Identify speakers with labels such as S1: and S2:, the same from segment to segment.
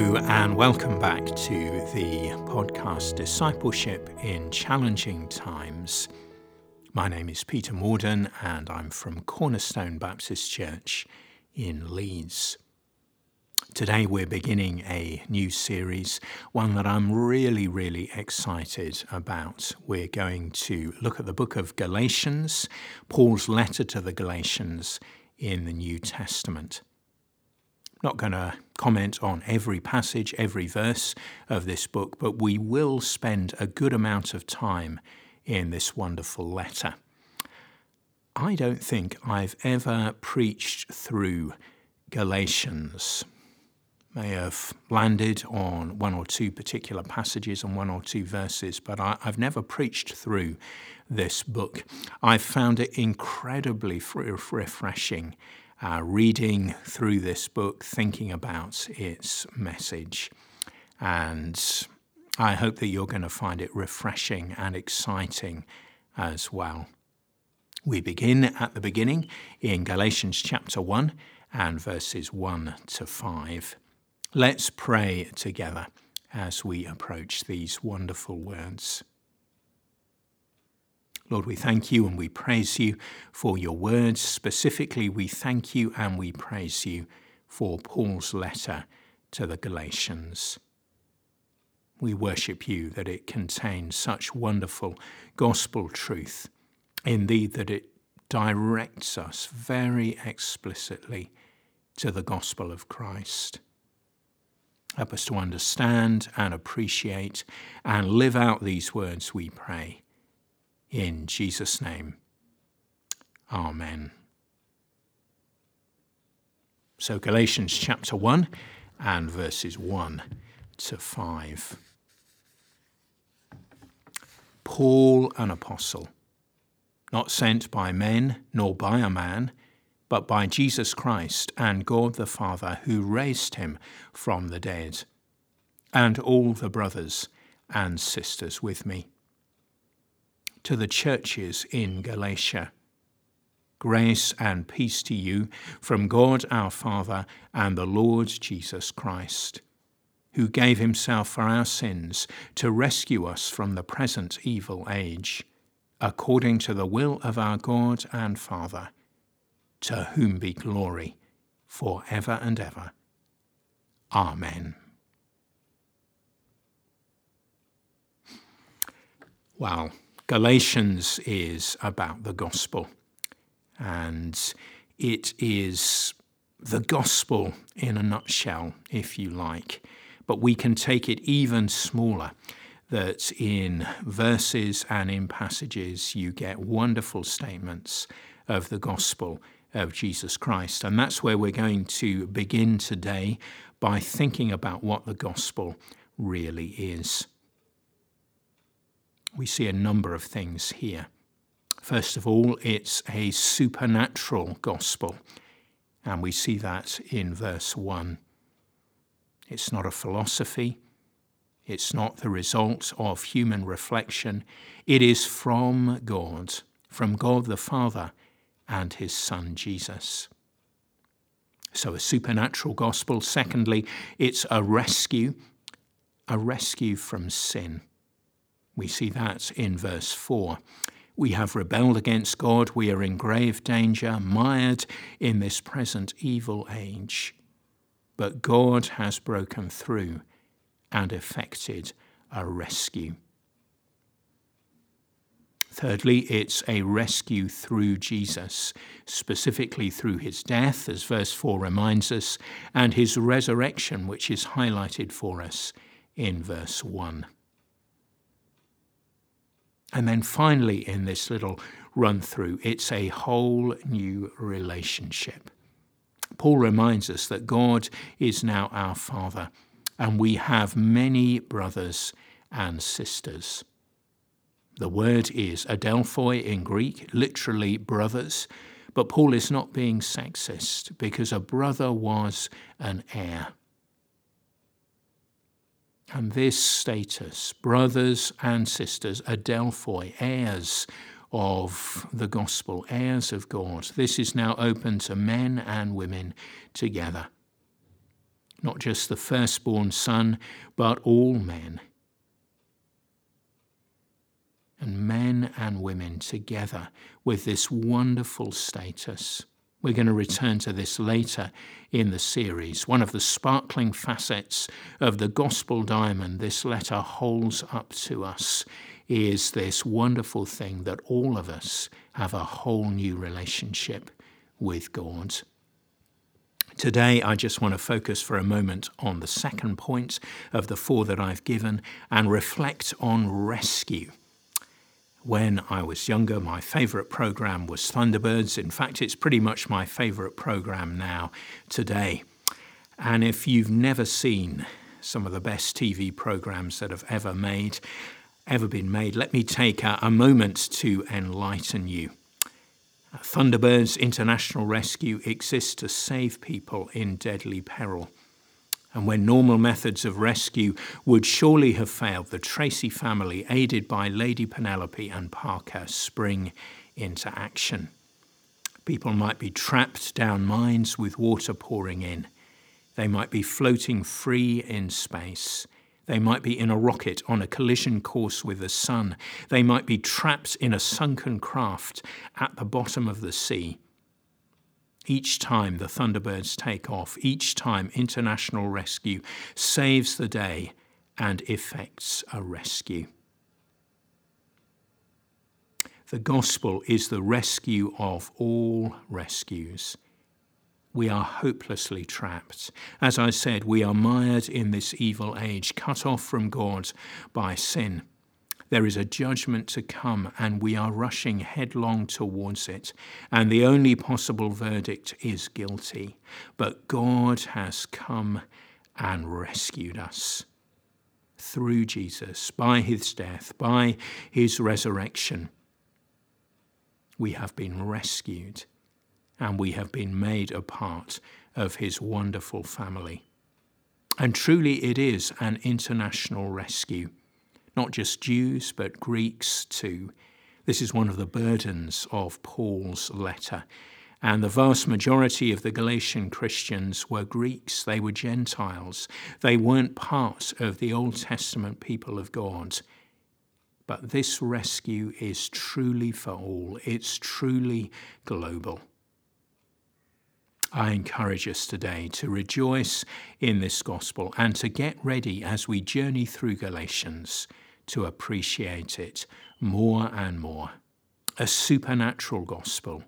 S1: Hello, and welcome back to the podcast Discipleship in Challenging Times. My name is Peter Morden, and I'm from Cornerstone Baptist Church in Leeds. Today, we're beginning a new series, one that I'm really, really excited about. We're going to look at the book of Galatians, Paul's letter to the Galatians in the New Testament not going to comment on every passage, every verse of this book, but we will spend a good amount of time in this wonderful letter. I don't think I've ever preached through Galatians. May have landed on one or two particular passages and one or two verses, but I, have never preached through this book. I've found it incredibly refreshing uh, reading through this book, thinking about its message. And I hope that you're going to find it refreshing and exciting as well. We begin at the beginning in Galatians chapter 1 and verses 1 to 5. Let's pray together as we approach these wonderful words. Lord, we thank you and we praise you for your words. Specifically, we thank you and we praise you for Paul's letter to the Galatians. We worship you that it contains such wonderful gospel truth. Indeed, that it directs us very explicitly to the gospel of Christ. Help us to understand and appreciate and live out these words, we pray. In Jesus' name, Amen. So, Galatians chapter 1 and verses 1 to 5. Paul, an apostle, not sent by men nor by a man, but by Jesus Christ and God the Father who raised him from the dead, and all the brothers and sisters with me to the churches in Galatia. Grace and peace to you from God our Father and the Lord Jesus Christ, who gave himself for our sins to rescue us from the present evil age, according to the will of our God and Father, to whom be glory for ever and ever. Amen. Wow. Galatians is about the gospel, and it is the gospel in a nutshell, if you like. But we can take it even smaller that in verses and in passages you get wonderful statements of the gospel of Jesus Christ. And that's where we're going to begin today by thinking about what the gospel really is we see a number of things here. First of all, it's a supernatural gospel, and we see that in verse 1. It's not a philosophy, it's not the result of human reflection, it is from God, from God the Father and his Son Jesus. So, a supernatural gospel. Secondly, it's a rescue, a rescue from sin. We see that in verse 4. We have rebelled against God. We are in grave danger, mired in this present evil age. But God has broken through and effected a rescue. Thirdly, it's a rescue through Jesus, specifically through his death, as verse 4 reminds us, and his resurrection, which is highlighted for us in verse 1. And then finally, in this little run through, it's a whole new relationship. Paul reminds us that God is now our Father, and we have many brothers and sisters. The word is adelphoi in Greek, literally brothers, but Paul is not being sexist because a brother was an heir. And this status, brothers and sisters, adelphoi, heirs of the gospel, heirs of God, this is now open to men and women together. not just the firstborn son, but all men. And men and women together with this wonderful status. We're going to return to this later in the series. One of the sparkling facets of the gospel diamond this letter holds up to us is this wonderful thing that all of us have a whole new relationship with God. Today, I just want to focus for a moment on the second point of the four that I've given and reflect on rescue. When I was younger, my favourite programme was Thunderbirds. In fact, it's pretty much my favourite programme now, today. And if you've never seen some of the best TV programmes that have ever made, ever been made, let me take a, a moment to enlighten you. Thunderbirds International Rescue exists to save people in deadly peril. And when normal methods of rescue would surely have failed, the Tracy family, aided by Lady Penelope and Parker, spring into action. People might be trapped down mines with water pouring in. They might be floating free in space. They might be in a rocket on a collision course with the sun. They might be trapped in a sunken craft at the bottom of the sea. Each time the Thunderbirds take off, each time international rescue saves the day and effects a rescue. The gospel is the rescue of all rescues we are hopelessly trapped. As I said, we are mired in this evil age, cut off from God by sin. There is a judgment to come, and we are rushing headlong towards it. And the only possible verdict is guilty. But God has come and rescued us through Jesus, by his death, by his resurrection. We have been rescued and we have been made a part of his wonderful family. And truly, it is an international rescue, not just Jews, but Greeks too. This is one of the burdens of Paul's letter. And the vast majority of the Galatian Christians were Greeks, they were Gentiles, they weren't part of the Old Testament people of God. But this rescue is truly for all, it's truly global. I encourage us today to rejoice in this gospel and to get ready as we journey through Galatians to appreciate it more and more. A supernatural gospel,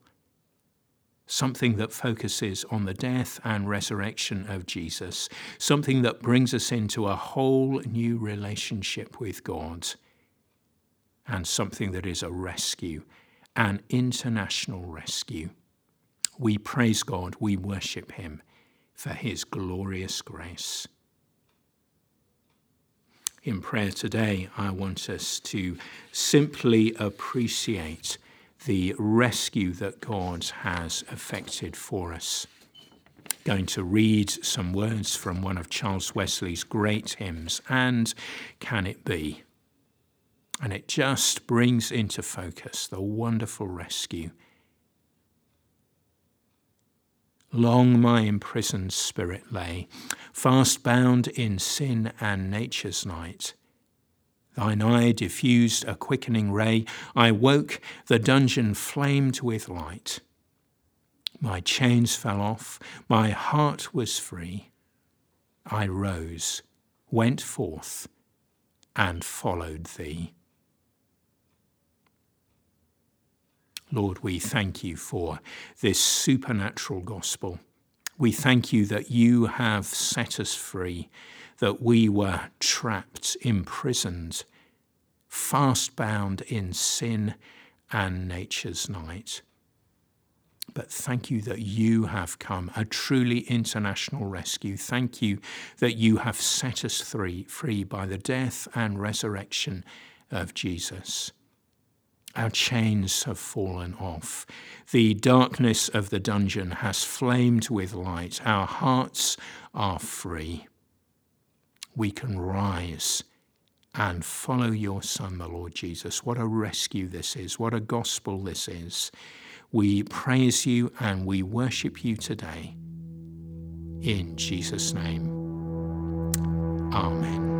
S1: something that focuses on the death and resurrection of Jesus, something that brings us into a whole new relationship with God, and something that is a rescue, an international rescue. We praise God, we worship Him for His glorious grace. In prayer today, I want us to simply appreciate the rescue that God has effected for us. Going to read some words from one of Charles Wesley's great hymns, And Can It Be? And it just brings into focus the wonderful rescue Long my imprisoned spirit lay, fast bound in sin and nature's night. Thine eye diffused a quickening ray. I woke, the dungeon flamed with light. My chains fell off, my heart was free. I rose, went forth, and followed thee. Lord, we thank you for this supernatural gospel. We thank you that you have set us free, that we were trapped, imprisoned, fast bound in sin and nature's night. But thank you that you have come, a truly international rescue. Thank you that you have set us free, free by the death and resurrection of Jesus. Our chains have fallen off. The darkness of the dungeon has flamed with light. Our hearts are free. We can rise and follow your Son, the Lord Jesus. What a rescue this is. What a gospel this is. We praise you and we worship you today. In Jesus' name. Amen.